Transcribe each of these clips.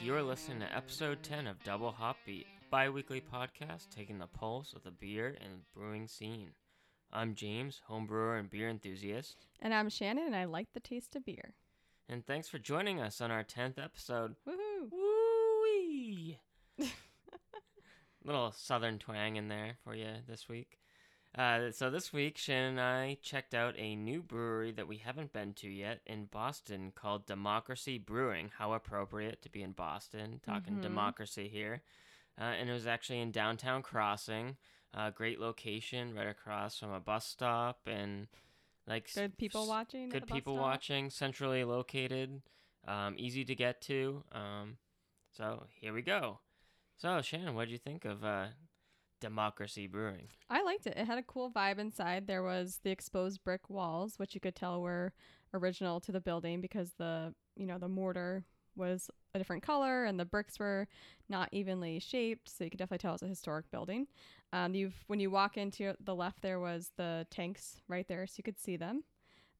You're listening to episode 10 of Double Hop Beat, bi weekly podcast taking the pulse of the beer and brewing scene. I'm James, homebrewer and beer enthusiast, And I'm Shannon, and I like the taste of beer. and thanks for joining us on our 10th episode. Woohoo! Woo-wee! Little southern twang in there for you this week. Uh, so this week, Shannon and I checked out a new brewery that we haven't been to yet in Boston called Democracy Brewing. How appropriate to be in Boston, talking democracy here. Uh, and it was actually in downtown Crossing. Uh, great location, right across from a bus stop, and like Good people s- watching. at good people watching, centrally located, um, easy to get to. Um, so here we go. So Shannon, what did you think of uh, Democracy Brewing? I liked it. It had a cool vibe inside. There was the exposed brick walls, which you could tell were original to the building because the you know the mortar was a different color and the bricks were not evenly shaped, so you could definitely tell it's a historic building. Um, you've when you walk into the left, there was the tanks right there, so you could see them.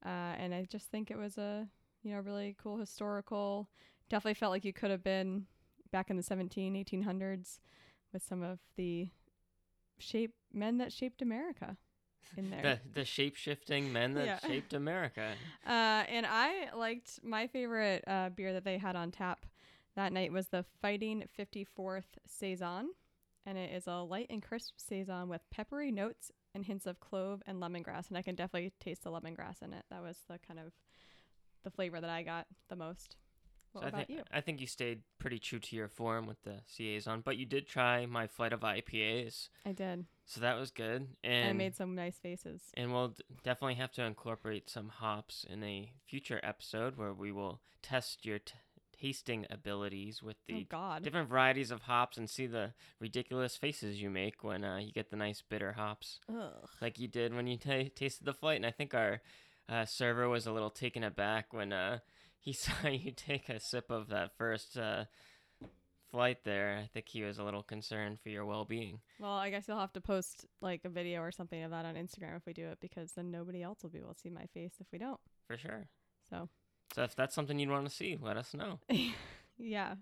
Uh, and I just think it was a you know really cool historical. Definitely felt like you could have been back in the 17, 1800s with some of the shape men that shaped America in there. The the shape shifting men that Yeah. shaped America. Uh, and I liked my favorite uh, beer that they had on tap that night was the Fighting 54th Saison. And it is a light and crisp Saison with peppery notes and hints of clove and lemongrass. And I can definitely taste the lemongrass in it. That was the kind of the flavor that I got the most. What So I think you? I think you stayed pretty true to your form with the Saison, but you did try my flight of IPAs, I did. so that was good. And I made some nice faces. And we'll d- definitely have to incorporate some hops in a future episode where we will test your t- tasting abilities with the Oh, different varieties of hops and see the ridiculous faces you make when uh, you get the nice bitter hops, Ugh. like you did when you ta tasted the flight. And I think our uh, server was a little taken aback when uh, he saw you take a sip of that first uh, flight there. I think he was a little concerned for your well being. Well, I guess you'll have to post like a video or something of that on Instagram if we do it because then nobody else will be able to see my face if we don't. For sure. So, So if that's something you'd want to see, let us know. yeah.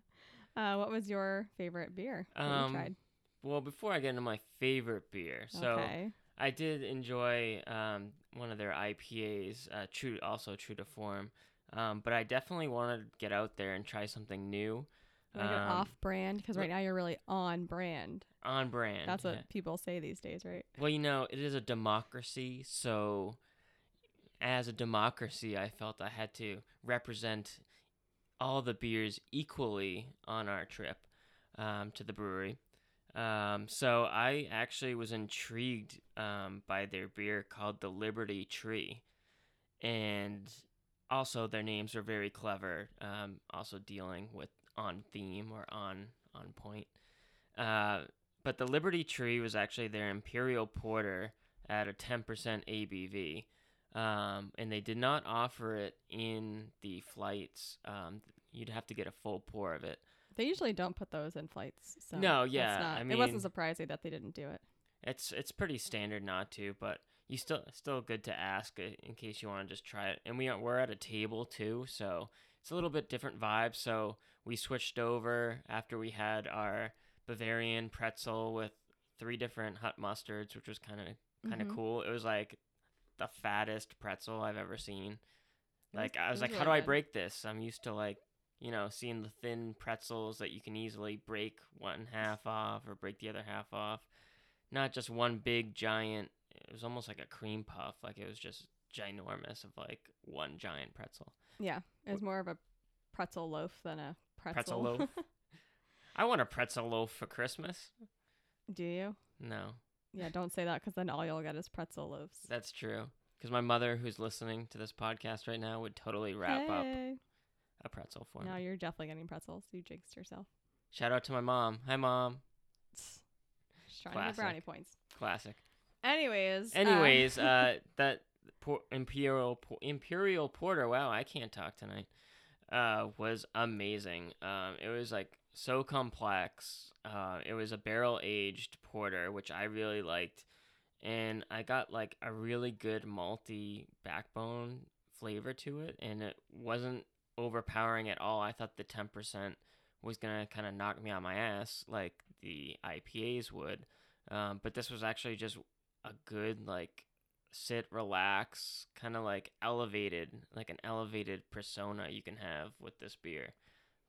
Uh, what was your favorite beer that Um, you tried? Well, before I get into my favorite beer, so okay. I did enjoy um, one of their IPAs, uh, true, also true to form. Um, but I definitely want to get out there and try something new, You want to go um, off brand because right now you're really on brand. on brand. That's what yeah. people say these days, right? Well, you know, it is a democracy, so as a democracy, I felt I had to represent all the beers equally on our trip um, to the brewery. Um, so I actually was intrigued um, by their beer called the Liberty Tree, and also their names are very clever. Um, also dealing with on theme or on on point. Uh, but the Liberty Tree was actually their Imperial Porter at a 10% ABV. Um, and they did not offer it in the flights. Um, you'd have to get a full pour of it. They usually don't put those in flights. So No, yeah, not- I it wasn't surprising that they didn't do it. It's it's pretty standard not to, but you still still good to ask uh, in case you want to just try it. And we are, we're at a table too, so it's a little bit different vibe. So we switched over after we had our Bavarian pretzel with three different hot mustards, which was kind of kind of Mhm. cool. It was like the fattest pretzel I've ever seen. Like was- I was was like, how really do I break this? I'm used to like you know seeing the thin pretzels that you can easily break one half off or break the other half off not just one big giant it was almost like a cream puff like it was just ginormous of like one giant pretzel Yeah, it was more of a pretzel loaf than a pretzel. pretzel loaf i want a pretzel loaf for christmas do you? no Yeah, don't say that because then all you'll get is pretzel loaves. that's true because my mother who's listening to this podcast right now would totally wrap up a pretzel for Now me you're definitely getting pretzels. You jinxed yourself. shout out to my mom hi mom trying Classic. brownie points. classic Anyways. uh, anyways uh that por- imperial por- imperial porter wow i can't talk tonight uh was amazing um it was like so complex uh it was a barrel aged porter which i really liked and i got like a really good malty backbone flavor to it and it wasn't overpowering at all i thought the 10% was gonna kind of knock me on my ass like the IPAs would. Um, but this was actually just a good like sit, relax, kind of like elevated, like an elevated persona you can have with this beer.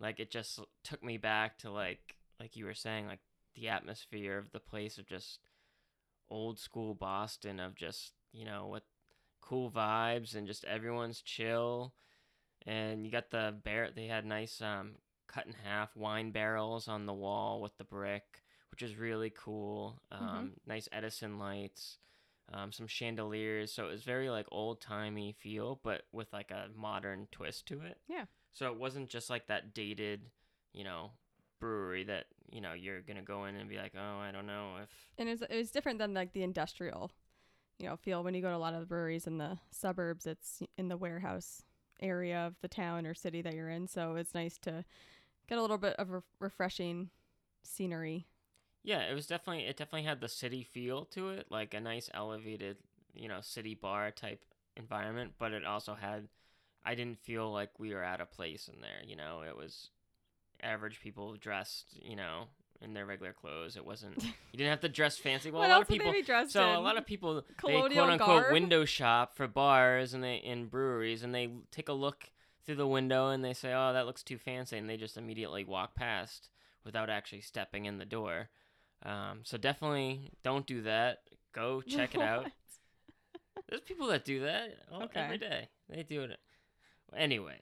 Like it just took me back to like like you were saying, like the atmosphere of the place of just old school Boston of just you know what cool vibes and just everyone's chill and you got the bear they had nice um cut in half wine barrels on the wall with the brick which is really cool um nice edison lights um, some chandeliers so it was very like old timey feel but with like a modern twist to it Yeah. so it wasn't just like that dated you know brewery that you know you're gonna go in and be like oh i don't know if and it's it's different than like the industrial, you know, feel when you go to a lot of the breweries in the suburbs. It's in the warehouse area of the town or city that you're in, so it's nice to get a little bit of re- refreshing scenery. Yeah, it was definitely it definitely had the city feel to it, like a nice elevated, you know, city bar type environment, but it also had I didn't feel like we were out of place in there, you know, it was average people dressed, you know, in their regular clothes. It wasn't you didn't have to dress fancy. Well, what a lot of people would they be dressed so in? a lot of people they quote unquote garb? window shop for bars and they in breweries and they take a look through the window and they say, "Oh, that looks too fancy," and they just immediately walk past without actually stepping in the door. Um, so definitely don't do that. Go check it out. There's people that do that all, Okay. every day. They do it. Anyways,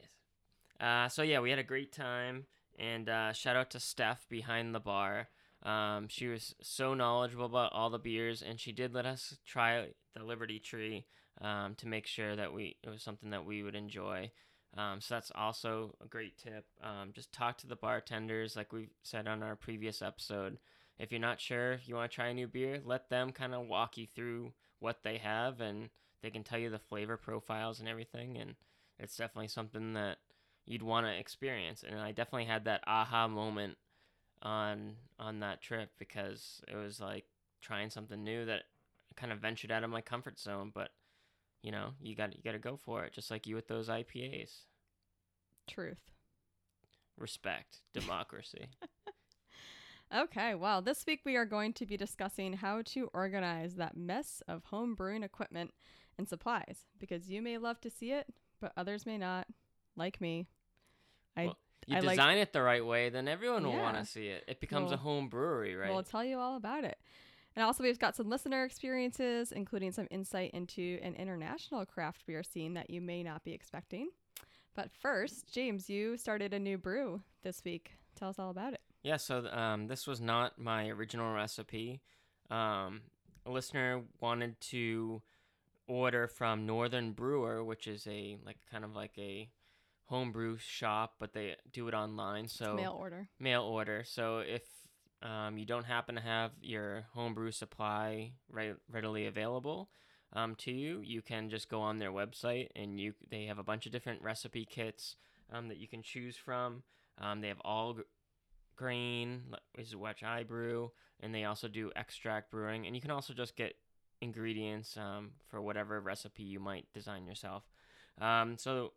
uh, so yeah, we had a great time, and uh, shout out to Steph behind the bar. Um, she was so knowledgeable about all the beers, and she did let us try the Liberty Tree um, to make sure that we it was something that we would enjoy. Um, so that's also a great tip. Um, just talk to the bartenders, like we said on our previous episode. If you're not sure if you want to try a new beer, let them kind of walk you through what they have, and they can tell you the flavor profiles and everything. And it's definitely something that you'd want to experience. And I definitely had that aha moment on on that trip because it was like trying something new that kind of ventured out of my comfort zone. But you know, you got you got to go for it, just like you with those IPAs. Truth. Respect, democracy. Okay, well, this week we are going to be discussing how to organize that mess of home brewing equipment and supplies because you may love to see it, but others may not, like me. I Well, You I like- design it the right way, then everyone will want to see it. It becomes a home brewery, right? We'll tell you all about it. And also, we've got some listener experiences, including some insight into an international craft beer scene that you may not be expecting. But first, James, you started a new brew this week. Tell us all about it. Yeah, so um, this was not my original recipe. Um, a listener wanted to order from Northern Brewer, which is a like kind of like a homebrew shop, but they do it online. So It's mail order. mail order. So if um, you don't happen to have your homebrew supply right, readily available um, to you, you can just go on their website and you they have a bunch of different recipe kits um, that you can choose from. Um, they have all grain, is which I brew, and they also do extract brewing, and you can also just get ingredients um, for whatever recipe you might design yourself. Um, so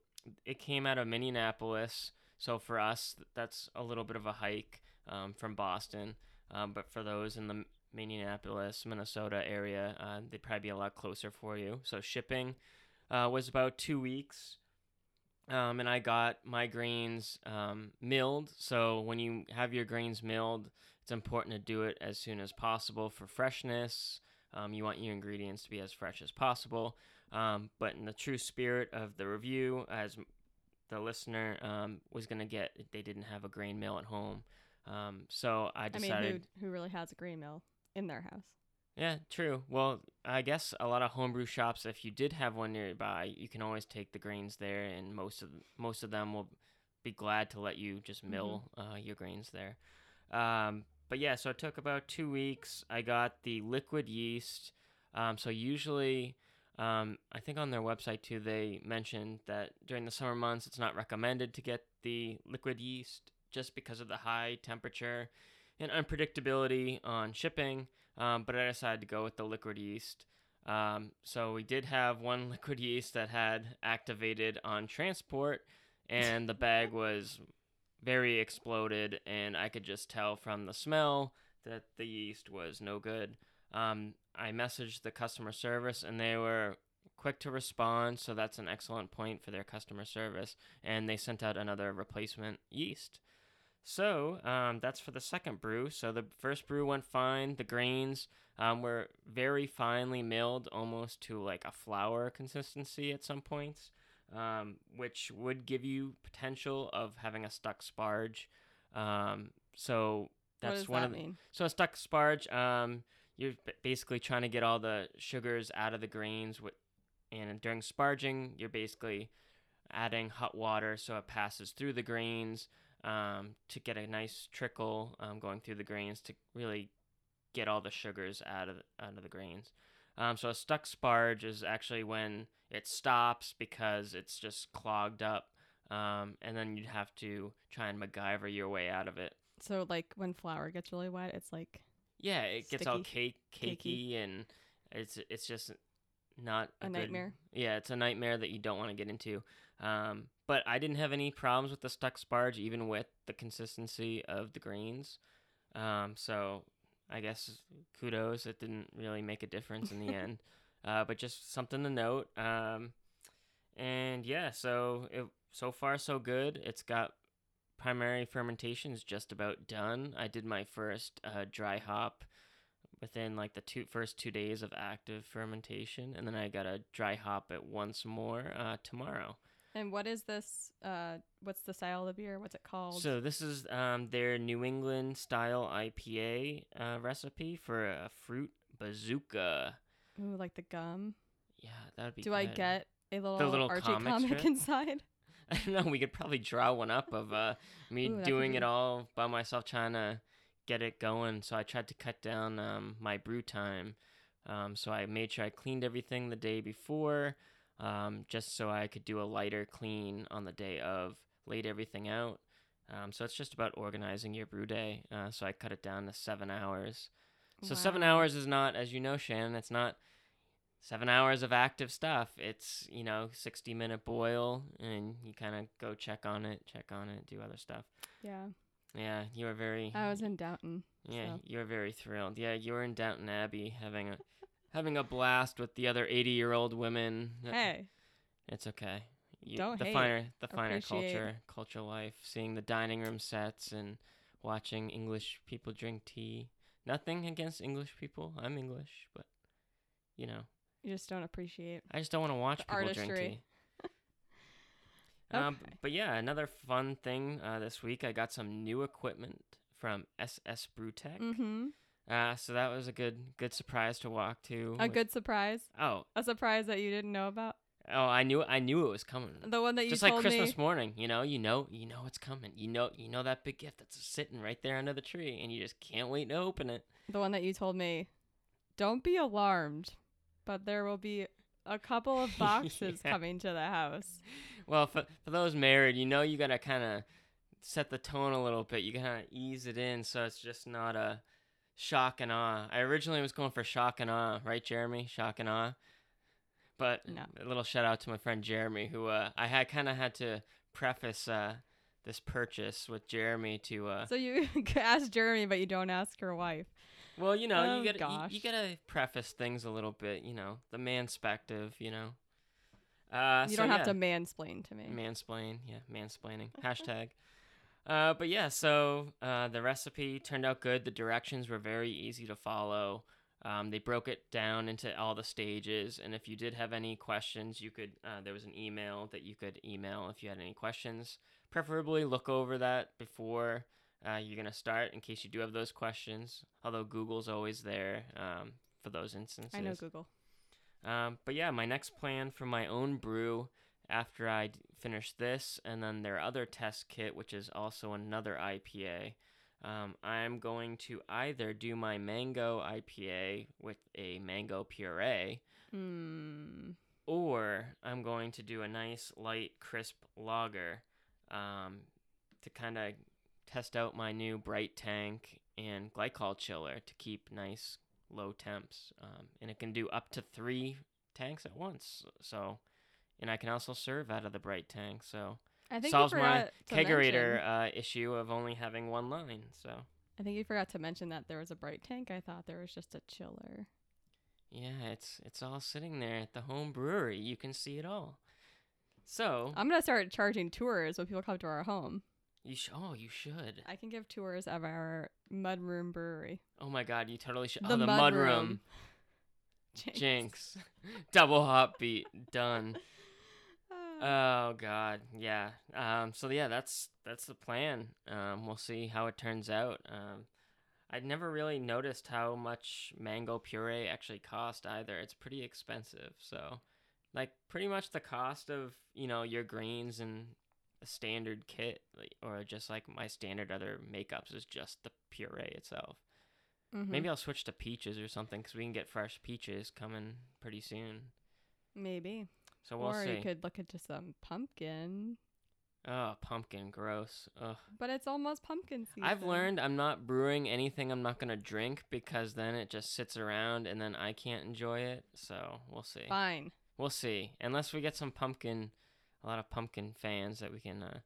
it came out of Minneapolis. So for us, that's a little bit of a hike um, from Boston. Um, but for those in the Minneapolis, Minnesota area, uh, they'd probably be a lot closer for you. So shipping uh, was about two weeks. Um, and I got my grains um, milled. So when you have your grains milled, it's important to do it as soon as possible for freshness. Um, you want your ingredients to be as fresh as possible. Um, but in the true spirit of the review, as the listener um, was going to get, they didn't have a grain mill at home. Um, so I I mean, decided. who, who really has a grain mill in their house? Yeah, true. Well, I guess a lot of homebrew shops, if you did have one nearby, you can always take the grains there, and most of most of them will be glad to let you just mill uh, your grains there. Um, but yeah, so it took about two weeks. I got the liquid yeast. Um, so usually, um, I think on their website too, they mentioned that during the summer months, it's not recommended to get the liquid yeast just because of the high temperature and unpredictability on shipping. Um, but I decided to go with the liquid yeast. Um, so we did have one liquid yeast that had activated on transport, and the bag was very exploded, and I could just tell from the smell that the yeast was no good. Um, I messaged the customer service, and they were quick to respond, so that's an excellent point for their customer service. And they sent out another replacement yeast. So um, that's for the second brew. So the first brew went fine. The grains um, were very finely milled, almost to like a flour consistency at some points, um, which would give you potential of having a stuck sparge. Um, so that's one that of the, mean? so a stuck sparge, um, you're basically trying to get all the sugars out of the grains. And during sparging, you're basically adding hot water so it passes through the grains um, to get a nice trickle um, going through the grains to really get all the sugars out of the, out of the grains. Um, so a stuck sparge is actually when it stops because it's just clogged up, um, and then you'd have to try and MacGyver your way out of it. So like when flour gets really wet, it's like Yeah, it gets all cake Sticky. cakey and it's it's just not A good- nightmare. Yeah, it's a nightmare that you don't want to get into. Um, but I didn't have any problems with the stuck sparge, even with the consistency of the greens. Um, so I guess kudos. It didn't really make a difference in the end. Uh, but just something to note. Um, and yeah, so it, so far so good. It's got primary fermentation is just about done. I did my first uh, dry hop within like the two first two days of active fermentation, and then I got a dry hop it once more uh, tomorrow. And what is this? Uh, what's the style of the beer? What's it called? So this is um, their New England style IPA uh, recipe for a fruit bazooka. Ooh, like the gum. Yeah, that'd be. Do I get a little, little Archie comic comic, inside? I don't know. We could probably draw one up of uh, me Ooh, doing it all by myself, trying to get it going. So I tried to cut down um, my brew time. Um, so I made sure I cleaned everything the day before, um, just so I could do a lighter clean on the day of. Laid everything out. Um, so it's just about organizing your brew day. Uh, so I cut it down to seven hours. So seven hours is not, as you know, Shannon. It's not seven hours of active stuff. It's you know sixty minute boil, and you kind of go check on it, check on it, do other stuff. Yeah, Yeah, you are very. I was in Downton. yeah, so. you are very thrilled. Yeah, you were in Downton Abbey having a having a blast with the other eighty year old women. Uh, Hey, It's okay. You, Don't the hate. finer the finer Appreciate. culture culture life, seeing the dining room sets and watching English people drink tea. Nothing against English people. I'm English, but you know. you just don't appreciate. I just don't want to watch people drink artistry. tea. Um, but yeah, another fun thing uh, this week, I got some new equipment from SS Brewtech. Mm-hmm. Uh, so that was a good good surprise to walk to. A good surprise. Oh, A surprise that you didn't know about. oh, I knew I knew it was coming. The one that you Just like Christmas me. morning, you know, you know, you know it's coming. You know, you know that big gift that's sitting right there under the tree, and you just can't wait to open it. The one that you told me. Don't be alarmed, but there will be a couple of boxes Yeah. coming to the house. Well, for for those married, you know, you gotta kind of set the tone a little bit. You gotta ease it in so it's just not a shock and awe. I originally was going for shock and awe, right, Jeremy? Shock and awe. But No. a little shout out to my friend Jeremy, who uh, I had kind of had to preface uh, this purchase with Jeremy to. Uh, So you ask Jeremy, but you don't ask your wife. well, you know, Oh, you gotta gosh. you, you gotta preface things a little bit. You know, the manspective. You know. Uh, you so don't have yeah. to mansplain to me. Mansplain, yeah, mansplaining. Hashtag. Uh, but yeah, so uh, the recipe turned out good. The directions were very easy to follow. Um, they broke it down into all the stages, and if you did have any questions, you could. Uh, there was an email that you could email if you had any questions. Preferably look over that before uh, you're gonna start, in case you do have those questions. Although Google's always there um, for those instances. I know Google. Um, but yeah, my next plan for my own brew after I finish this and then their other test kit, which is also another IPA, um, I'm going to either do my mango IPA with a mango puree Hmm. or I'm going to do a nice light crisp lager um, to kind of test out my new bright tank and glycol chiller to keep nice low temps um, and it can do up to three tanks at once so and i can also serve out of the bright tank so I think solves my kegerator uh, issue of only having one line. So I think you forgot to mention that there was a bright tank. I thought there was just a chiller. yeah, it's it's all sitting there at the home brewery. You can see it all. So I'm gonna start charging tours when people come to our home. you sh- oh you should. I can give tours of our mudroom brewery. Oh my god, you totally should. The oh, the mud mud. Jinx. Jinx. Double hop beat. Done. Oh god, yeah. Um, so yeah, that's that's the plan. Um, we'll see how it turns out. Um, I'd never really noticed how much mango puree actually cost either. It's pretty expensive. So, like, pretty much the cost of you know your greens and a standard kit, or just like my standard other makeups is just the puree itself. Mhm. Maybe I'll switch to peaches or something because we can get fresh peaches coming pretty soon. maybe. So we'll or see. you could look into some pumpkin. Oh, pumpkin, gross. Ugh. But it's almost pumpkin season. I've learned I'm not brewing anything I'm not gonna drink because then it just sits around and then I can't enjoy it. So we'll see. Fine. We'll see. Unless we get some pumpkin, a lot of pumpkin fans that we can uh,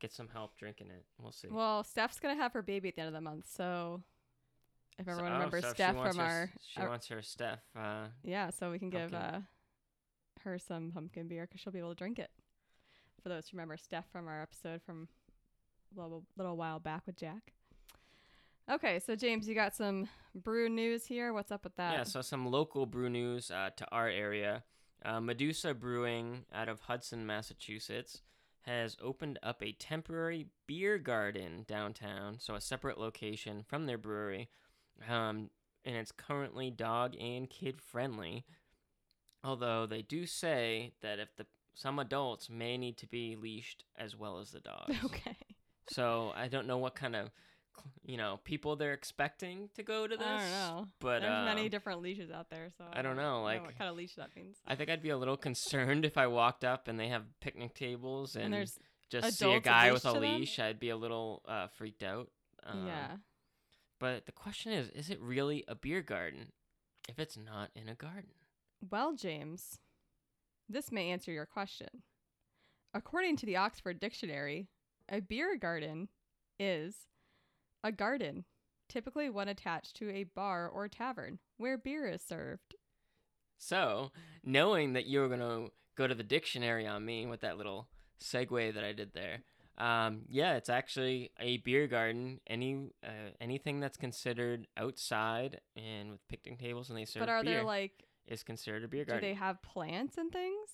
get some help drinking it. We'll see. Well, Steph's gonna have her baby at the end of the month, so if So- everyone oh, remembers so Steph from her, our, she our- wants her Steph. Uh, yeah, so we can give Pumpkin. uh, her some pumpkin beer because she'll be able to drink it. For those who remember Steph from our episode from a little, little while back with Jack. Okay, so James, you got some brew news here. What's up with that? yeah. So some local brew news uh, to our area. Uh, Medusa Brewing out of Hudson, Massachusetts, has opened up a temporary beer garden downtown, so a separate location from their brewery. Um, and it's currently dog and kid friendly. Although they do say that if the some adults may need to be leashed as well as the dogs. okay. So I don't know what kind of you know people they're expecting to go to this. I don't know. But There's many um, different leashes out there, so I don't know, like- what kind of leash that means. I think I'd be a little concerned if I walked up and they have picnic tables and, And, there's just see a guy with a leashed to them? leash. I'd be a little uh, freaked out. Um, yeah. But the question is, is it really a beer garden if it's not in a garden? Well, James, this may answer your question. According to the Oxford Dictionary, a beer garden is a garden, typically one attached to a bar or tavern where beer is served. So, knowing that you were going to go to the dictionary on me with that little segue that I did there, um, yeah, it's actually a beer garden. Any uh, anything that's considered outside and with picnic tables and they serve beer. but are beer there like, is considered a beer garden. do they have plants and things?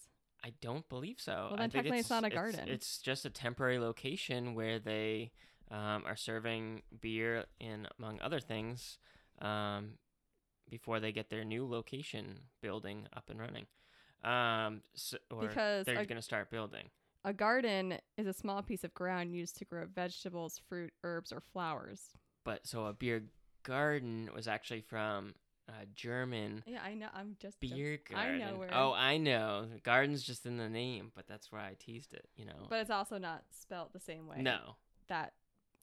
I don't believe so. Well, then technically it's not a garden. It's, just a temporary location where they um, are serving beer and, among other things, um, before they get their new location building up and running. Um, so, or Because they're going to start building. A garden is a small piece of ground used to grow vegetables, fruit, herbs, or flowers. But so a beer garden was actually from uh, German Yeah, I know. I'm just beer I garden. know where- Oh, I know. Garden's just in the name, but that's where I teased it. You know. But it's also not spelt the same way. no. that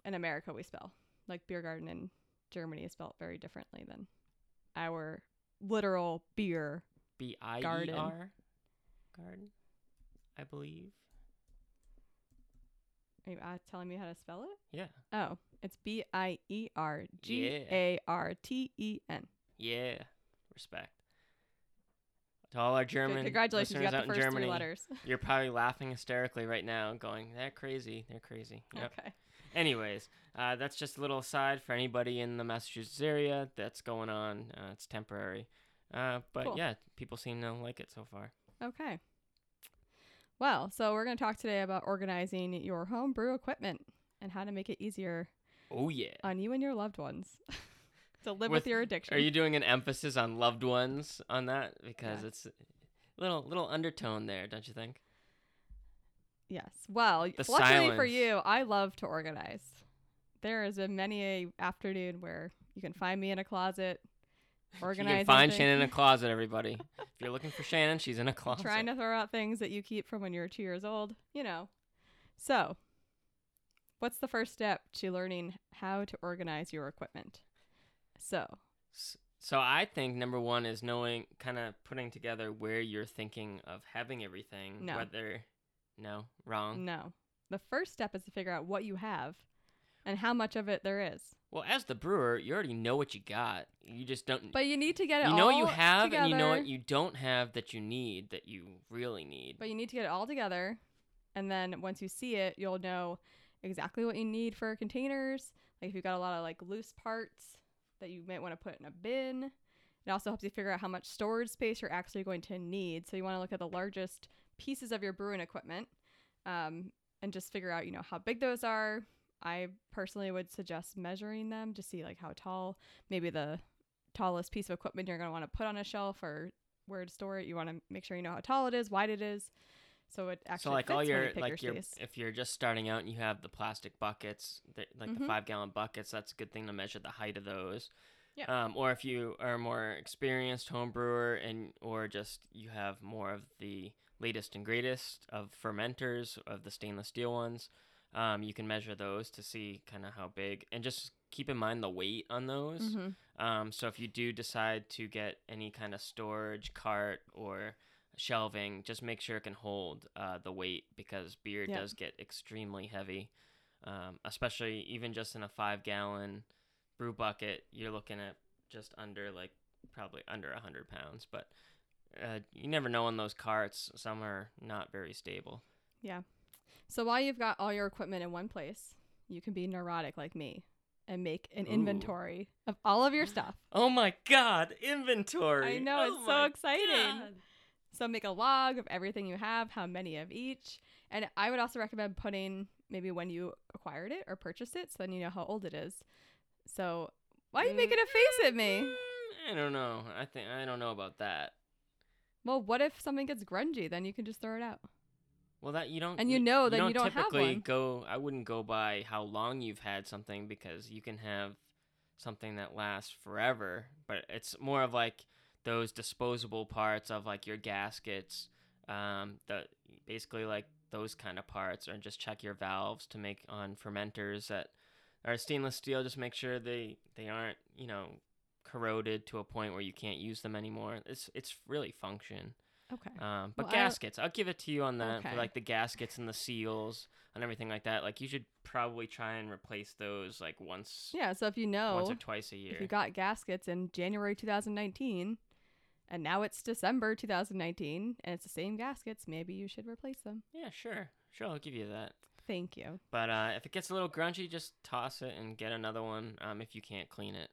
in America we spell. Like beer garden in Germany is spelled very differently than our literal beer. B I E Garden. I believe. Are you uh, telling me how to spell it? Yeah. Oh, it's B I E R G A R T E N. Yeah. Respect. To all our German Congratulations, you got out the in first Germany, three letters. you're probably laughing hysterically right now, going, "They're crazy. They're crazy." Yep. Okay. Anyways, uh, that's just a little aside for anybody in the Massachusetts area that's going on. Uh, it's temporary, uh, but Cool. yeah, people seem to like it so far. Okay. Well, so we're going to talk today about organizing your home brew equipment and how to make it easier Oh yeah. on you and your loved ones to live With- with, your addiction. Are you doing an emphasis on loved ones on that because Yeah. it's a little little undertone there, don't you think? Yes. Well, The luckily for you, I love to organize. There has been many a afternoon where you can find me in a closet You organizing. can find things, Shannon in a closet, everybody. if you're looking for Shannon, she's in a closet. trying to throw out things that you keep from when you're two years old. You know. So, what's the first step to learning how to organize your equipment? So, So I think number one is knowing, kind of putting together where you're thinking of having everything. No. Whether No, wrong. No. The first step is to figure out what you have and how much of it there is. Well, as the brewer, you already know what you got. You just don't. But you need to get it all you know what you have, and you know what you don't have that you need that you really need. But you need to get it all together. And then once you see it, you'll know exactly what you need for containers. Like if you've got a lot of like loose parts that you might want to put in a bin. It also helps you figure out how much storage space you're actually going to need. So you want to look at the largest pieces of your brewing equipment um, and just figure out, you know, how big those are. I personally would suggest measuring them to see like how tall, maybe the tallest piece of equipment you're going to want to put on a shelf or where to store it. You want to make sure you know how tall it is, wide it is. So it actually so like fits all your you like your your if you're just starting out and you have the plastic buckets that, like the Mhm. five gallon buckets that's a good thing to measure the height of those Yeah. um, or if you are a more experienced home brewer and or just you have more of the latest and greatest of fermenters of the stainless steel ones um, you can measure those to see kind of how big and just keep in mind the weight on those Mhm. um, so if you do decide to get any kind of storage cart or shelving, just make sure it can hold uh, the weight because beer Yep. does get extremely heavy, um, especially even just in a five gallon brew bucket. You're looking at just under like probably under a hundred pounds, but uh, you never know on those carts. Some are not very stable. Yeah. So while you've got all your equipment in one place, you can be neurotic like me and make an Ooh. inventory of all of your stuff. Oh my god, inventory! I know, Oh it's so exciting. God. So make a log of everything you have, how many of each. And I would also recommend putting maybe when you acquired it or purchased it so then you know how old it is. So why are you making a face at me? Mm, I don't know. I think I don't know about that. Well, what if something gets grungy? Then you can just throw it out. Well, that you don't, And you know then you don't have typically go. I wouldn't go by how long you've had something because you can have something that lasts forever. But it's more of like those disposable parts of like your gaskets, um, the basically like those kind of parts, or just check your valves to make on fermenters that are stainless steel. Just make sure they they aren't you know corroded to a point where you can't use them anymore. It's it's really function. Okay. Um, but Well, gaskets, I'll give it to you on that for like the gaskets and the seals and everything like that. Like you should probably try and replace those like once, Yeah, so if you know once or twice a year. if you got gaskets in January 2019 and now it's December 2019 and it's the same gaskets, maybe you should replace them. yeah, sure, sure, I'll give you that. Thank you. But uh, if it gets a little grungy, just toss it and get another one. Um, if you can't clean it,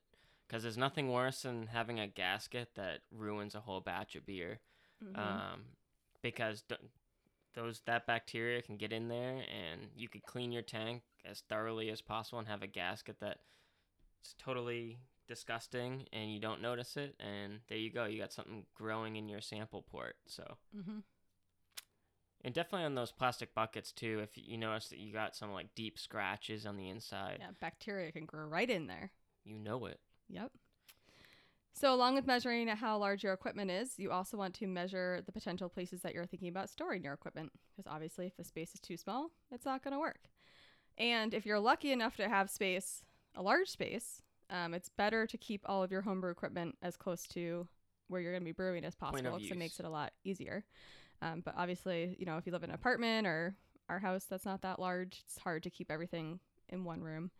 because there's nothing worse than having a gasket that ruins a whole batch of beer. Mhm. um, because th- those that bacteria can get in there, and you could clean your tank as thoroughly as possible and have a gasket that it's totally disgusting, and you don't notice it, and there you go, you got something growing in your sample port. So, Mhm. and definitely on those plastic buckets too. If you notice that you got some like deep scratches on the inside, Yeah, bacteria can grow right in there. you know it. Yep. So, along with measuring how large your equipment is, you also want to measure the potential places that you're thinking about storing your equipment. Because obviously, if the space is too small, it's not going to work. And if you're lucky enough to have space, a large space, um, it's better to keep all of your homebrew equipment as close to where you're going to be brewing as possible because it makes it a lot easier. Um, but obviously, you know, if you live in an apartment or our house that's not that large, it's hard to keep everything in one room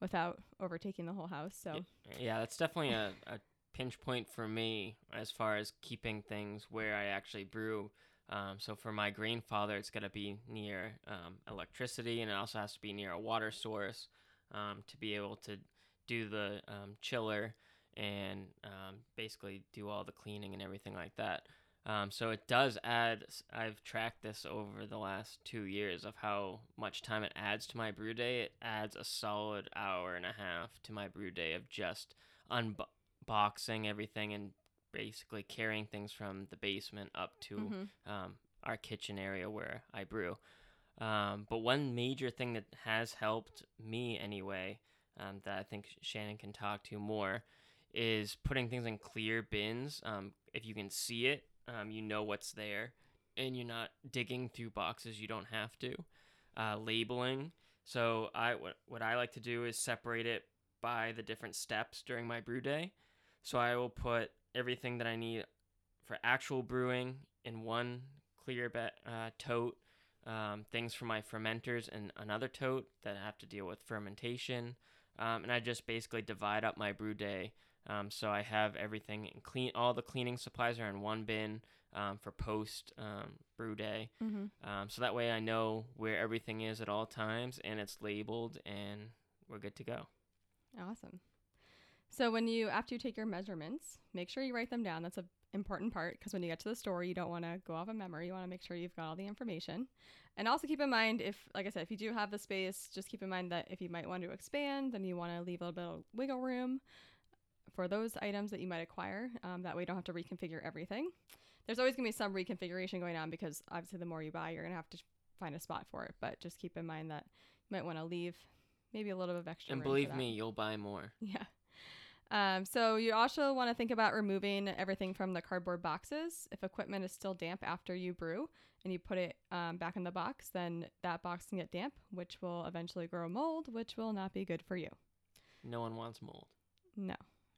without overtaking the whole house. So, Yeah, that's definitely a, a pinch point for me as far as keeping things where I actually brew. Um, so for my grandfather, it's got to be near um, electricity, and it also has to be near a water source um, to be able to do the um, chiller and um, basically do all the cleaning and everything like that. Um, so it does add. I've tracked this over the last two years of how much time it adds to my brew day. It adds a solid hour and a half to my brew day of just unboxing everything and basically carrying things from the basement up to mhm. um, our kitchen area where I brew. Um, but one major thing that has helped me anyway, um, that I think Shannon can talk to more, is putting things in clear bins. Um, if you can see it, um, you know what's there, and you're not digging through boxes you don't have to. Uh, labeling. So I what what I like to do is separate it by the different steps during my brew day. So I will put everything that I need for actual brewing in one clear be- uh, tote. um, things for my fermenters in another tote that I have to deal with fermentation. Um, and I just basically divide up my brew day. Um, so I have everything in clean. All the cleaning supplies are in one bin um, for post um, brew day. Mm-hmm. Um, so that way I know where everything is at all times and it's labeled and we're good to go. Awesome. So when you after you take your measurements, make sure you write them down. That's a important part because when you get to the store, you don't want to go off of memory. You want to make sure you've got all the information. And also keep in mind if like I said, if you do have the space, just keep in mind that if you might want to expand, then you want to leave a little bit of wiggle room for those items that you might acquire. Um, that way you don't have to reconfigure everything. There's always going to be some reconfiguration going on because obviously the more you buy, you're going to have to find a spot for it. But just keep in mind that you might want to leave maybe a little bit of extra. And believe me, you'll buy more. Yeah. Um, so you also want to think about removing everything from the cardboard boxes. If equipment is still damp after you brew and you put it um, back in the box, then that box can get damp, which will eventually grow mold, which will not be good for you. No one wants mold. No.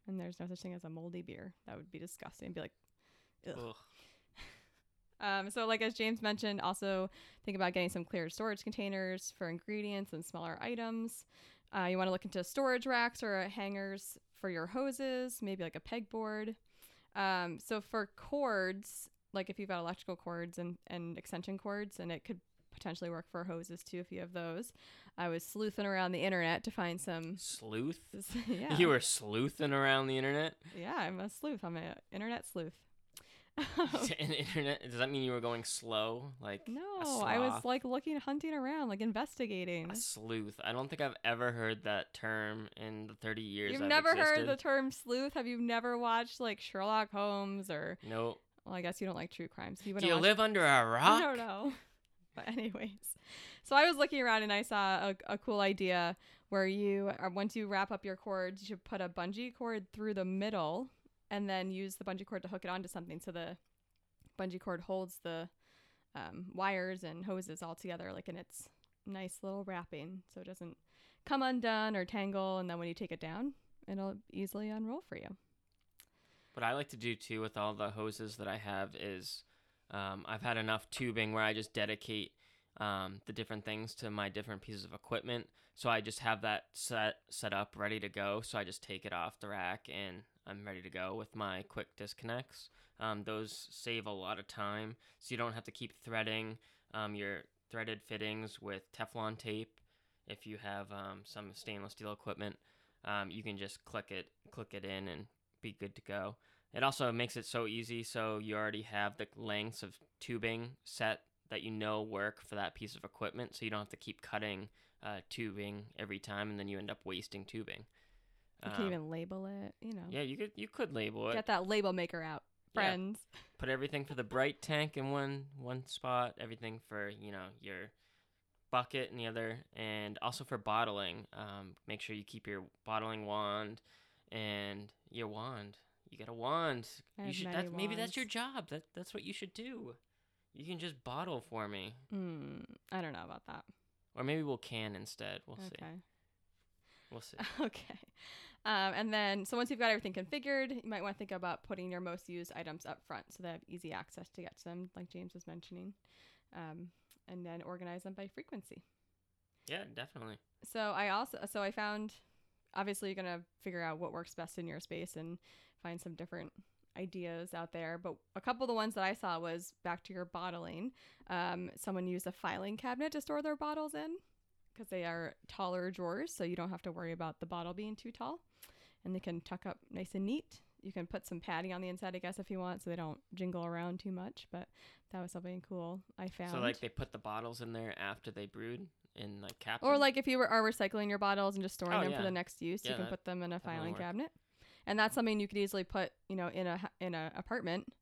And there's no such thing as a moldy beer. That would be disgusting. Be like, Ugh. Ugh. Um, so, like as James mentioned, also think about getting some clear storage containers for ingredients and smaller items. Uh, you want to look into storage racks or hangers for your hoses, maybe like a pegboard. Um, so for cords, like if you've got electrical cords and, and extension cords, and it could potentially work for hoses too if you have those. I was sleuthing around the internet to find some. Sleuth? yeah, You were sleuthing around the internet? yeah, I'm a sleuth. I'm an internet sleuth. An internet? Does that mean you were going slow? Like No, I was like looking, hunting around, like investigating. a sleuth? I don't think I've ever heard that term in the 30 years You've I've never heard the term sleuth? Have you never watched like Sherlock Holmes or? Nope. Well, I guess you don't like true crimes. You Do you watch- live under a rock? i don't know. But anyways, so I was looking around and I saw a, a cool idea where you, uh, once you wrap up your cords, you should put a bungee cord through the middle and then use the bungee cord to hook it onto something so the bungee cord holds the um, wires and hoses all together like in its nice little wrapping so it doesn't come undone or tangle and then when you take it down it'll easily unroll for you What I like to do too with all the hoses that I have is um, I've had enough tubing where I just dedicate um, the different things to my different pieces of equipment. So I just have that set set up ready to go. So I just take it off the rack and I'm ready to go with my quick disconnects. Um, those save a lot of time, so you don't have to keep threading um, your threaded fittings with Teflon tape. If you have um, some stainless steel equipment, um, you can just click it, click it in, and be good to go. It also makes it so easy, so you already have the lengths of tubing set that you know work for that piece of equipment, so you don't have to keep cutting uh, tubing every time, and then you end up wasting tubing. You can Um, even label it you know yeah, you could you could label it. get that label maker out Yeah. friends Put everything for the bright tank in one one spot, everything for you know your bucket in the other, and also for bottling. Um, make sure you keep your bottling wand and your wand. You got a wand. I you should. That's, maybe that's your job. That that's what you should do. You can just bottle for me, mm, i don't know about that or maybe we'll can instead. We'll see. okay We'll see. okay. Um, and then, so once you've got everything configured, you might want to think about putting your most used items up front so they have easy access to get to them, like James was mentioning. Um, and then organize them by frequency. Yeah, definitely. So I also, so I found, obviously, you're gonna figure out what works best in your space and find some different ideas out there. But a couple of the ones that I saw was back to your bottling. Um, someone used a filing cabinet to store their bottles in because they are taller drawers, so you don't have to worry about the bottle being too tall, and they can tuck up nice and neat. You can put some padding on the inside, I guess, if you want, so they don't jingle around too much. But that was something cool I found. So like they put the bottles in there after they brewed in like caps. Or like if you were are recycling your bottles and just storing Oh, them for the next use, Yeah, you can that put them in a filing cabinet, and that's something you could easily put, you know, in a in an apartment.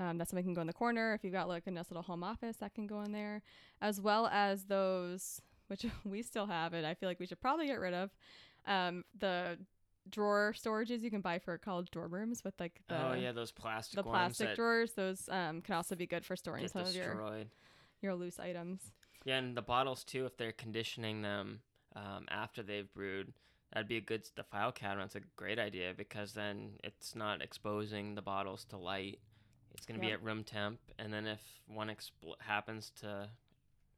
Um, that's something that can go in the corner. If you've got like a nice little home office, that can go in there, as well as those which we still have, and I feel like we should probably get rid of. Um, the drawer storages you can buy for college dorm rooms with like the oh yeah, those plastic the plastic drawers. Those um, can also be good for storing some of your your loose items. Yeah, and the bottles too. If they're conditioning them um, after they've brewed, that'd be a good. The file cabinet's a great idea because then it's not exposing the bottles to light. It's gonna be at room temp, and then if one expl- happens to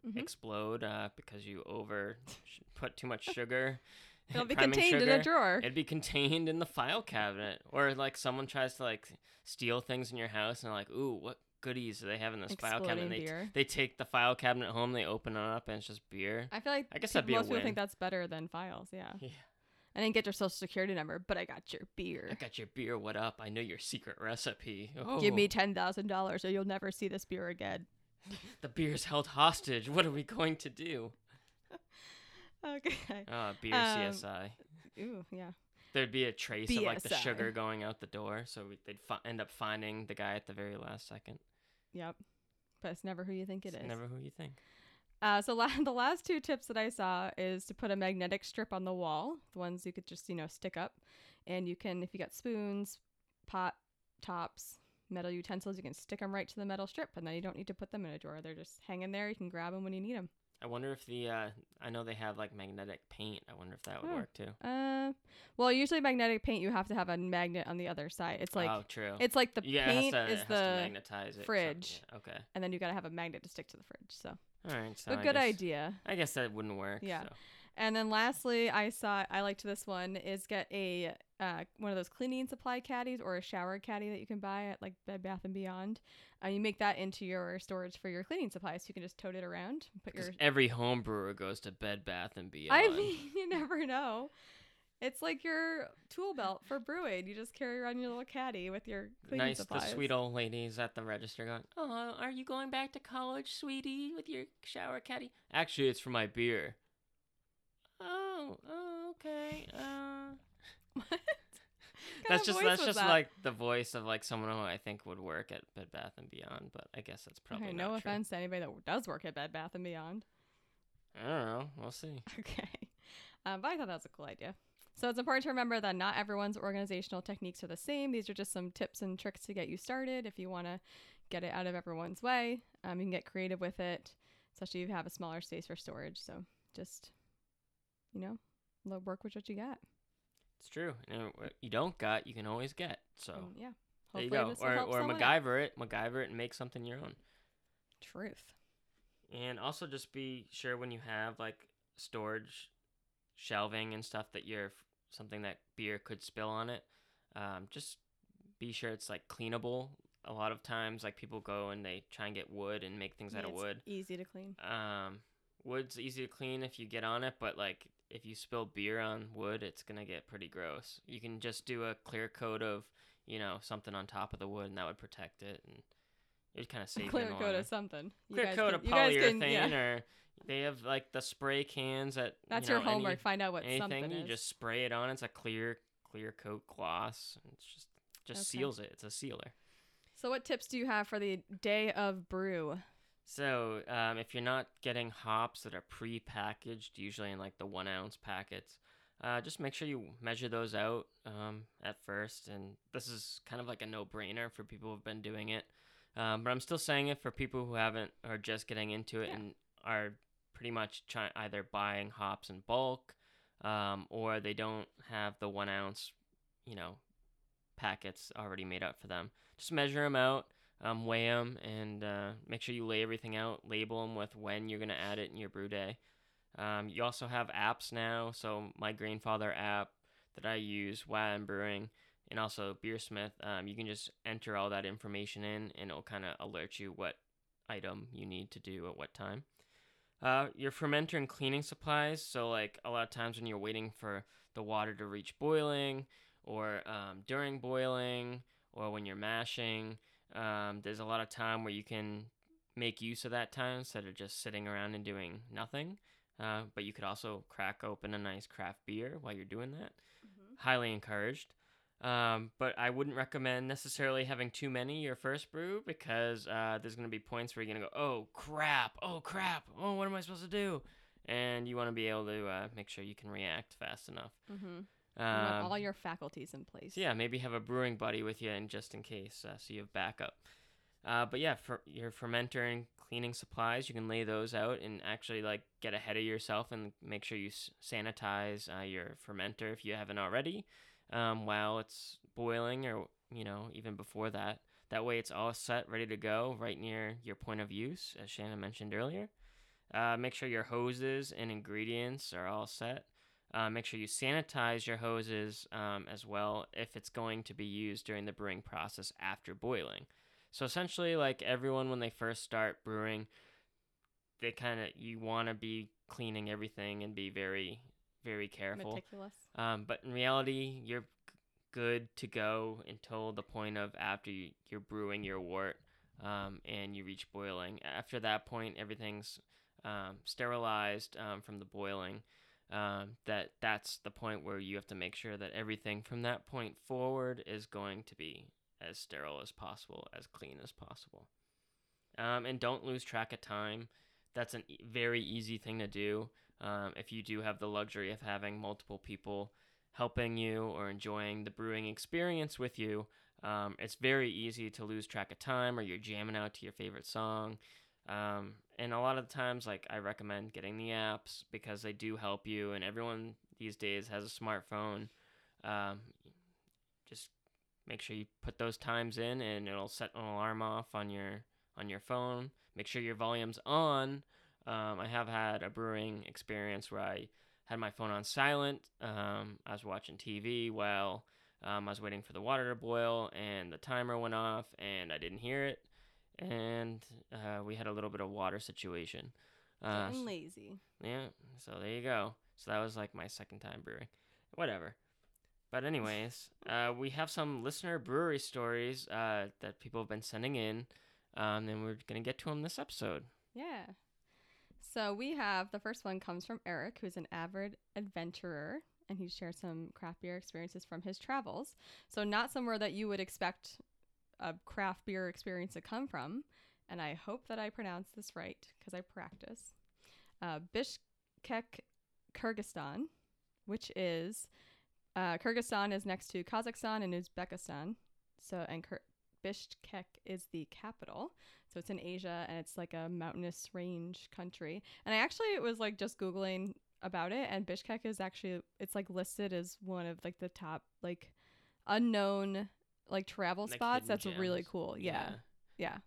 Mhm. explode uh, because you over put too much sugar. It'll be contained in a drawer. It'd be contained in the file cabinet, or like someone tries to like steal things in your house and like, "Ooh, what goodies do they have in this file cabinet?" Exploding They, beer. they take the file cabinet home, they open it up, and it's just beer. I feel like I guess peop- that'd be a most people think that's better than files. Yeah. Yeah. I didn't get your social security number, but I got your beer. I got your beer. What up? I know your secret recipe. Oh, Give me ten thousand dollars, or you'll never see this beer again. the beer's held hostage. What are we going to do? Okay. Uh, beer Um, CSI. Ooh, yeah. There'd be a trace of like the sugar going out the door, so we, they'd fi- end up finding the guy at the very last second. Yep. But it's never who you think it It's is. never who you think. Uh, so la- the last two tips that I saw is to put a magnetic strip on the wall, the ones you could just you know stick up, and you can if you got spoons, pot tops, metal utensils, you can stick them right to the metal strip, and then you don't need to put them in a drawer. They're just hanging there. You can grab them when you need them. I wonder if the uh, I know they have like magnetic paint. I wonder if that would Oh. work too. Uh, well, usually magnetic paint you have to have a magnet on the other side. It's like oh, true. it's like the yeah, it has paint to, is the to magnetize it. so- fridge. yeah, okay. and then you gotta have a magnet to stick to the fridge. So, All right. So but good guess, idea. I guess that wouldn't work. Yeah. so. And then lastly, I saw I liked this one is get a uh, one of those cleaning supply caddies or a shower caddy that you can buy at like Bed Bath and Beyond. Uh, you make that into your storage for your cleaning supplies. So you can just tote it around. Put your. every home brewer goes to Bed Bath and Beyond. I mean, you never know. It's like your tool belt for brewing. You just carry around your little caddy with your cleaning nice, supplies. the sweet old ladies at the register going, "Oh, are you going back to college, sweetie, with your shower caddy?" Actually, it's for my beer. Oh, oh, okay. Uh, What that's just that's just that? like the voice of like someone who I think would work at Bed Bath and Beyond, but I guess that's probably Okay, not no true. offense to anybody that does work at Bed Bath and Beyond. I don't know. We'll see. Okay. Um, but I thought that was a cool idea. So it's important to remember that not everyone's organizational techniques are the same. These are just some tips and tricks to get you started if you want to get it out of everyone's way. Um, you can get creative with it, especially if you have a smaller space for storage. So just, you know, work with what you got. It's true. And what you don't got, you can always get. So And yeah. there you go. Or or someone. MacGyver it, MacGyver it, and make something your own. Truth. And also just be sure when you have like storage shelving and stuff that you're something that beer could spill on it. Um, just be sure it's like cleanable. A lot of times, like people go and they try and get wood and make things out of wood. Easy to clean. Um, wood's easy to clean if you get on it, but like if you spill beer on wood, it's gonna get pretty gross. You can just do a clear coat of, you know, something on top of the wood, and that would protect it, and it would kind of save Clear coat of something. You clear guys coat can- of you guys polyurethane can- yeah. or they have like the spray cans at That's you your know, any- homework. Find out what anything something you is. just spray it on it's a clear clear coat gloss and it's just just Okay. seals it it's a sealer So, what tips do you have for the day of brew? So um, if you're not getting hops that are pre-packaged usually in like the one ounce packets uh, just make sure you measure those out um, at first and this is kind of like a no-brainer for people who've been doing it um, but i'm still saying it for people who haven't or just getting into it Yeah. and are pretty much try- either buying hops in bulk um, or they don't have the one ounce you know packets already made up for them just measure them out um, weigh them and uh, make sure you lay everything out label them with when you're going to add it in your brew day. Um, you also have apps now. So my Brewfather app that i use while i'm brewing and also BeerSmith um, you can just enter all that information in and it'll kind of alert you what item you need to do at what time. Uh, your fermenter and cleaning supplies. So like a lot of times when you're waiting for the water to reach boiling or um, during boiling or when you're mashing um, there's a lot of time where you can make use of that time instead of just sitting around and doing nothing. Uh, but you could also crack open a nice craft beer while you're doing that. Highly encouraged. Um, but I wouldn't recommend necessarily having too many your first brew because uh, there's going to be points where you're going to go, oh crap, oh crap, oh what am I supposed to do? And you want to be able to uh, make sure you can react fast enough. Mm-hmm. Um, all your faculties in place. so yeah, maybe have a brewing buddy with you, and just in case, uh, so you have backup. Uh, but yeah, for your fermenter and cleaning supplies, you can lay those out and actually like get ahead of yourself and make sure you s- sanitize uh, your fermenter if you haven't already, um, while it's boiling or you know even before that. That way, it's all set, ready to go, right near your point of use, as Shannon mentioned earlier. Uh, make sure your hoses and ingredients are all set. Uh, make sure you sanitize your hoses um, as well if it's going to be used during the brewing process after boiling. So essentially, like everyone when they first start brewing, they kind of you want to be cleaning everything and be very very careful. Meticulous. Um, but in reality, you're good to go until the point of after you, you're brewing your wort um, and you reach boiling. After that point, everything's um, sterilized um, from the boiling. Um, that that's the point where you have to make sure that everything from that point forward is going to be as sterile as possible, as clean as possible. Um, and don't lose track of time. That's a very easy thing to do um, if you do have the luxury of having multiple people helping you or enjoying the brewing experience with you. Um, it's very easy to lose track of time or you're jamming out to your favorite song. Um, and a lot of times, like I recommend getting the apps because they do help you, and everyone these days has a smartphone. Um, just make sure you put those times in, and it'll set an alarm off on your on your phone. Make sure your volume's on. Um, I have had a brewing experience where I had my phone on silent. Um, I was watching TV while um, I was waiting for the water to boil, and the timer went off, and I didn't hear it, and uh, we had a little bit of water situation. Uh, Getting lazy. yeah, so there you go. So that was like my second time brewing. Whatever. But anyways, uh, we have some listener brewery stories uh, that people have been sending in, um, and we're gonna get to them this episode. Yeah. So we have the first one comes from Eric, who's an avid adventurer, and he shared some craft beer experiences from his travels. So not somewhere that you would expect a craft beer experience to come from, and I hope that I pronounce this right because I practice. Uh, Bishkek, Kyrgyzstan, which is uh, Kyrgyzstan is next to Kazakhstan and Uzbekistan. So and Kyr- Bishkek is the capital. So it's in Asia and it's like a mountainous range country. And I actually was like just googling about it and Bishkek is actually it's like listed as one of like the top like unknown like travel Like spots. That's really gems. cool. Yeah. Yeah.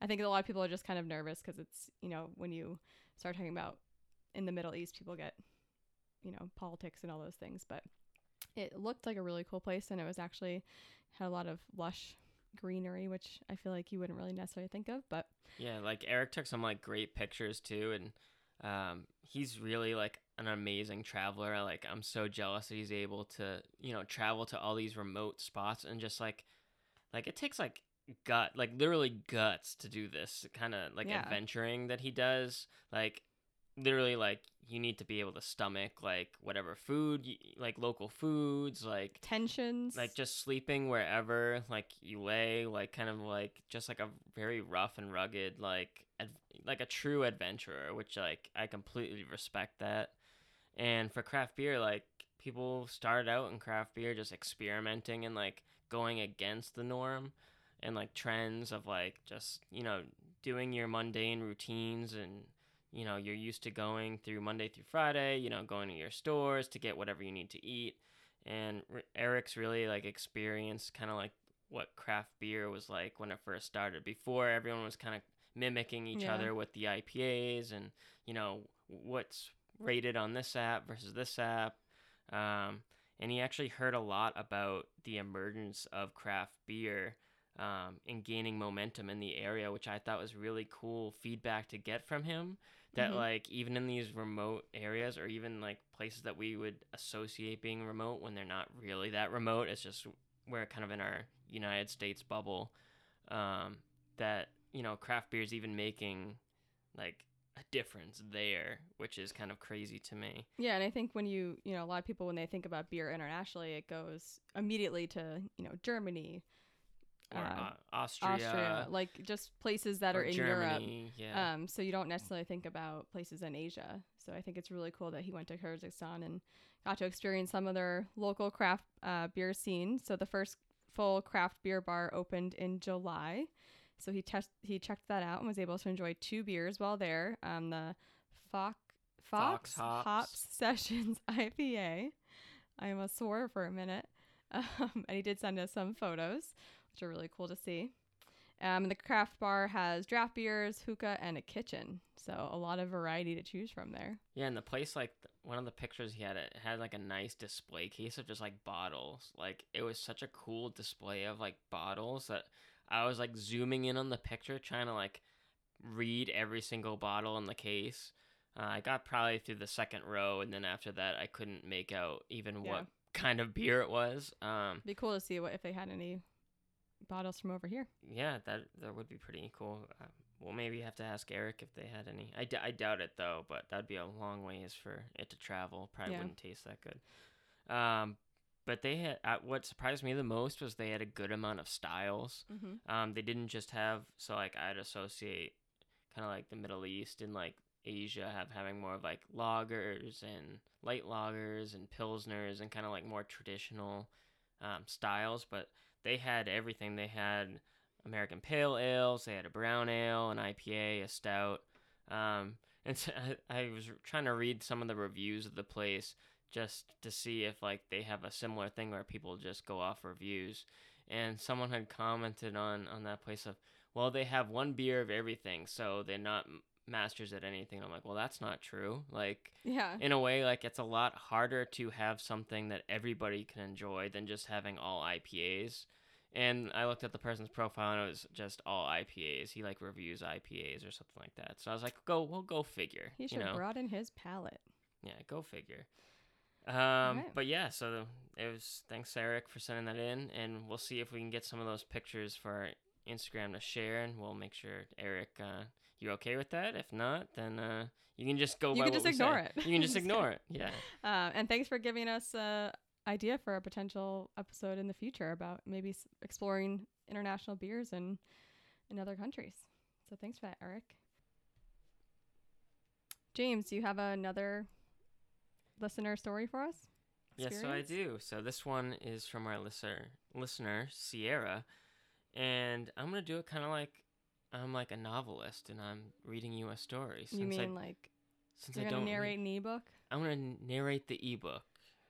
I think a lot of people are just kind of nervous cuz it's, you know, when you start talking about in the Middle East, people get you know, politics and all those things, but it looked like a really cool place and it was actually had a lot of lush greenery, which I feel like you wouldn't really necessarily think of, but Yeah, like Eric took some like great pictures too, and um, he's really like an amazing traveler. Like I'm so jealous that he's able to, you know, travel to all these remote spots and just like, like it takes like gut, like literally guts to do this kind of like Yeah. adventuring that he does. Like literally, like you need to be able to stomach like whatever food, like local foods, like tensions. like just sleeping wherever like you lay like kind of like just like a very rough and rugged like like a true adventurer which like i completely respect that and for craft beer like people started out in craft beer just experimenting and like going against the norm and like trends of like just you know doing your mundane routines and you know you're used to going through monday through friday you know going to your stores to get whatever you need to eat and Eric's really like experienced kind of like what craft beer was like when it first started. Before everyone was kind of mimicking each Yeah. other with the IPAs and you know what's rated on this app versus this app. Um, and he actually heard a lot about the emergence of craft beer um, and gaining momentum in the area, which I thought was really cool feedback to get from him. That Mhm. like even in these remote areas or even like places that we would associate being remote when they're not really that remote, it's just we're kind of in our United States bubble. Um, that you know craft beer is even making like a difference there, which is kind of crazy to me. yeah, and I think when you, you know, a lot of people when they think about beer internationally, it goes immediately to, you know, Germany, Or uh, Austria, Austria, like just places that are in Europe. Yeah. Um, so you don't necessarily think about places in Asia. So I think it's really cool that he went to Kyrgyzstan and got to experience some of their local craft uh, beer scene. So the first full craft beer bar opened in July. So he test he checked that out and was able to enjoy two beers while there. Um, the Fox Fox, Fox Hops. Hops Sessions IPA. I almost swore for a minute. Um, and he did send us some photos, which are really cool to see. Um, and the craft bar has draft beers, hookah, and a kitchen. So a lot of variety to choose from there. Yeah, and the place like one of the pictures he had it had like a nice display case of just like bottles. Like it was such a cool display of like bottles that I was like zooming in on the picture trying to like read every single bottle in the case. Uh, I got probably through the second row, and then after that, I couldn't make out even Yeah. what kind of beer it was. Um, Be cool to see what if they had any bottles from over here. yeah, that that would be pretty cool. Uh, we'll maybe have to ask Eric if they had any. I, d- I doubt it though, but that'd be a long ways for it to travel. Probably Yeah. wouldn't taste that good. Um, but they had uh, what surprised me the most was they had a good amount of styles. Mm-hmm. Um, they didn't just have so like I'd associate kind of like the Middle East and like Asia have having more of like lagers and light lagers and pilsners and kind of like more traditional um, styles, but they had everything. They had American pale ales, they had a brown ale, an IPA, a stout. Um, and so I, I was trying to read some of the reviews of the place just to see if like they have a similar thing where people just go off reviews. And someone had commented on on that place of, well, they have one beer of everything, so they're not masters at anything. I'm like, well, that's not true. Like Yeah. in a way, like it's a lot harder to have something that everybody can enjoy than just having all IPAs. And I looked at the person's profile and it was just all IPAs. He like reviews IPAs or something like that. So I was like, go, we'll go figure. He should you know? broaden his palate. Yeah, go figure. Um, Alright. but yeah, so it was thanks Eric for sending that in, and we'll see if we can get some of those pictures for our Instagram to share, and we'll make sure Eric, uh, you're okay with that. If not, then uh, you can just go. You by can just ignore it. You can just ignore it. Yeah. Um, and thanks for giving us a idea for a potential episode in the future about maybe exploring international beers in in other countries. So thanks for that, Eric. James, do you have another listener story for us? Yes, so I do. So this one is from our listener, listener Sierra, and I'm gonna do it kind of like I'm like a novelist, and I'm reading you a story. You since I, mean like since you're I gonna don't narrate an ebook? I'm gonna narrate the ebook.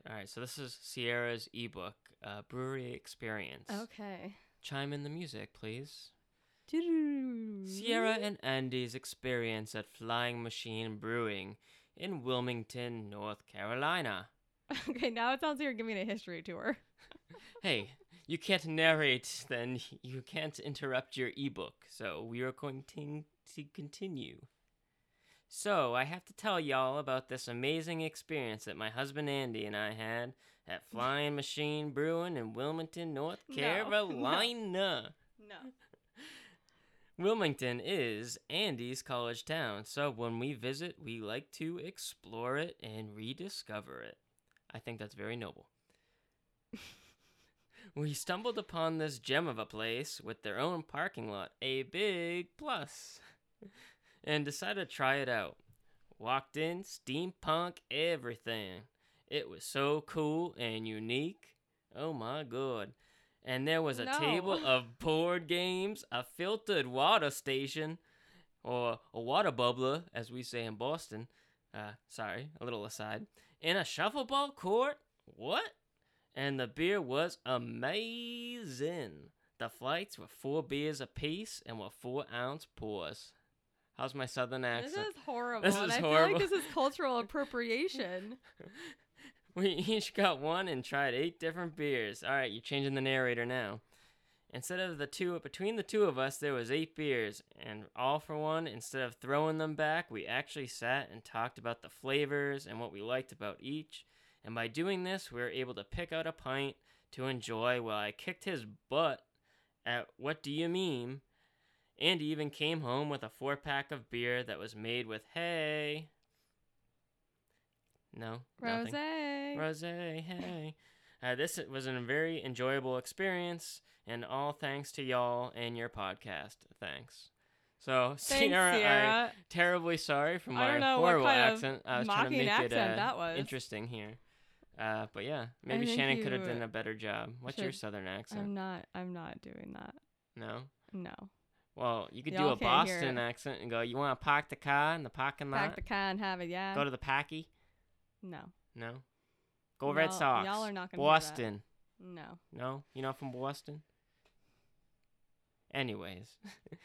All right, so this is Sierra's ebook, uh, Brewery Experience. Okay. Chime in the music, please. Sierra and Andy's experience at Flying Machine Brewing in Wilmington, North Carolina. Okay, now it sounds like you're giving a history tour. Hey, you can't narrate, then you can't interrupt your ebook. So we are going to, continue. So I have to tell y'all about this amazing experience that my husband Andy and I had at Flying Machine Brewing in Wilmington, North No, no. Carolina. No. Wilmington is Andy's college town, so when we visit, we like to explore it and rediscover it. I think that's very noble. we stumbled upon this gem of a place with their own parking lot, a big plus, and decided to try it out. Walked in, steampunk everything. It was so cool and unique. Oh my god. And there was a No. table of board games, a filtered water station, or a water bubbler, as we say in Boston. Uh, sorry, a little aside. And a shuffleball court? What? And the beer was amazing. The flights were four beers apiece and were four ounce pours. How's my southern accent? This is horrible. This is I horrible. feel like this is cultural appropriation. We each got one and tried eight different beers. All right, you're changing the narrator now. Instead of the two, between the two of us, there was eight beers, and all for one. Instead of throwing them back, we actually sat and talked about the flavors and what we liked about each. And by doing this, we were able to pick out a pint to enjoy while I kicked his butt at What Do You Meme? Andy even came home with a four pack of beer that was made with hay. No. Rose. Rose, hey. Uh, this was a very enjoyable experience, and all thanks to y'all and your podcast. Thanks. So, Thanks, Sierra, I'm terribly sorry for my don't know what horrible accent. I was trying to make it uh, that was. interesting here. Uh, but yeah, maybe Shannon could have done a better job. What's your southern accent? I'm not. I'm not doing that. no. No. Well, you could Y'all do a Boston accent and go, "You want to park the car in the parking lot? Park the car and have it. Yeah. Go to the packy." No. No. Go Red Y'all- Sox. y'all are not gonna. Boston. No. No, you're not from Boston. Anyways.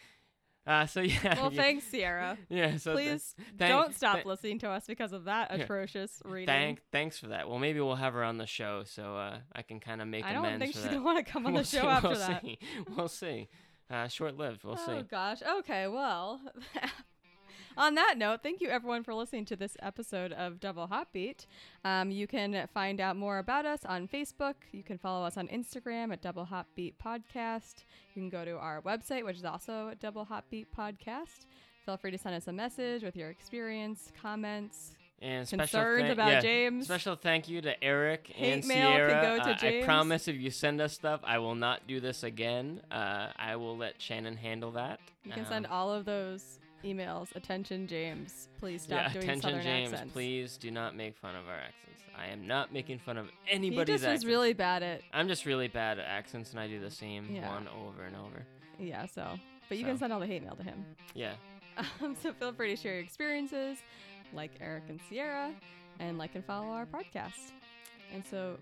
Uh, so yeah. Well, yeah, thanks, Sierra. Yeah. So th- Please thank- don't stop th- listening to us because of that Yeah. atrocious reading. Thank, thanks for that. Well, maybe we'll have her on the show so uh, I can kind of make I don't amends think she's gonna want to come on We'll the show see, after we'll that. See. We'll see. Uh, short-lived. We'll oh see. Oh gosh. Okay. Well, on that note, thank you everyone for listening to this episode of Double Hotbeat. Um, you can find out more about us on Facebook. You can follow us on Instagram at Double Hotbeat Podcast. You can go to our website, which is also Double Hotbeat Podcast. Feel free to send us a message with your experience, comments, And special concerns thank- about yeah, James. Special thank you to Eric Hate and mail can Sierra. go to Uh, I promise if you send us stuff, I will not do this again. Uh, I will let Shannon handle that. You can Um, send all of those emails. Attention, James. Please stop yeah, doing attention, Southern James. accents. Please do not make fun of our accents. I am not making fun of He anybody's just was accents. really bad at I'm just really bad at accents, and I do the same Yeah. one over and over. yeah. So, but you can send all the hate mail to him. Yeah. Um, so feel free to share your experiences, like Eric and Sierra, and like and follow our podcast. And so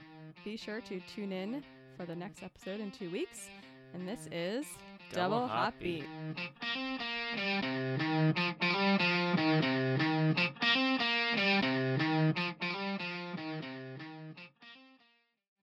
be sure to tune in for the next episode in two weeks. And this is Double Double, Hot Hot Beat. Thank you.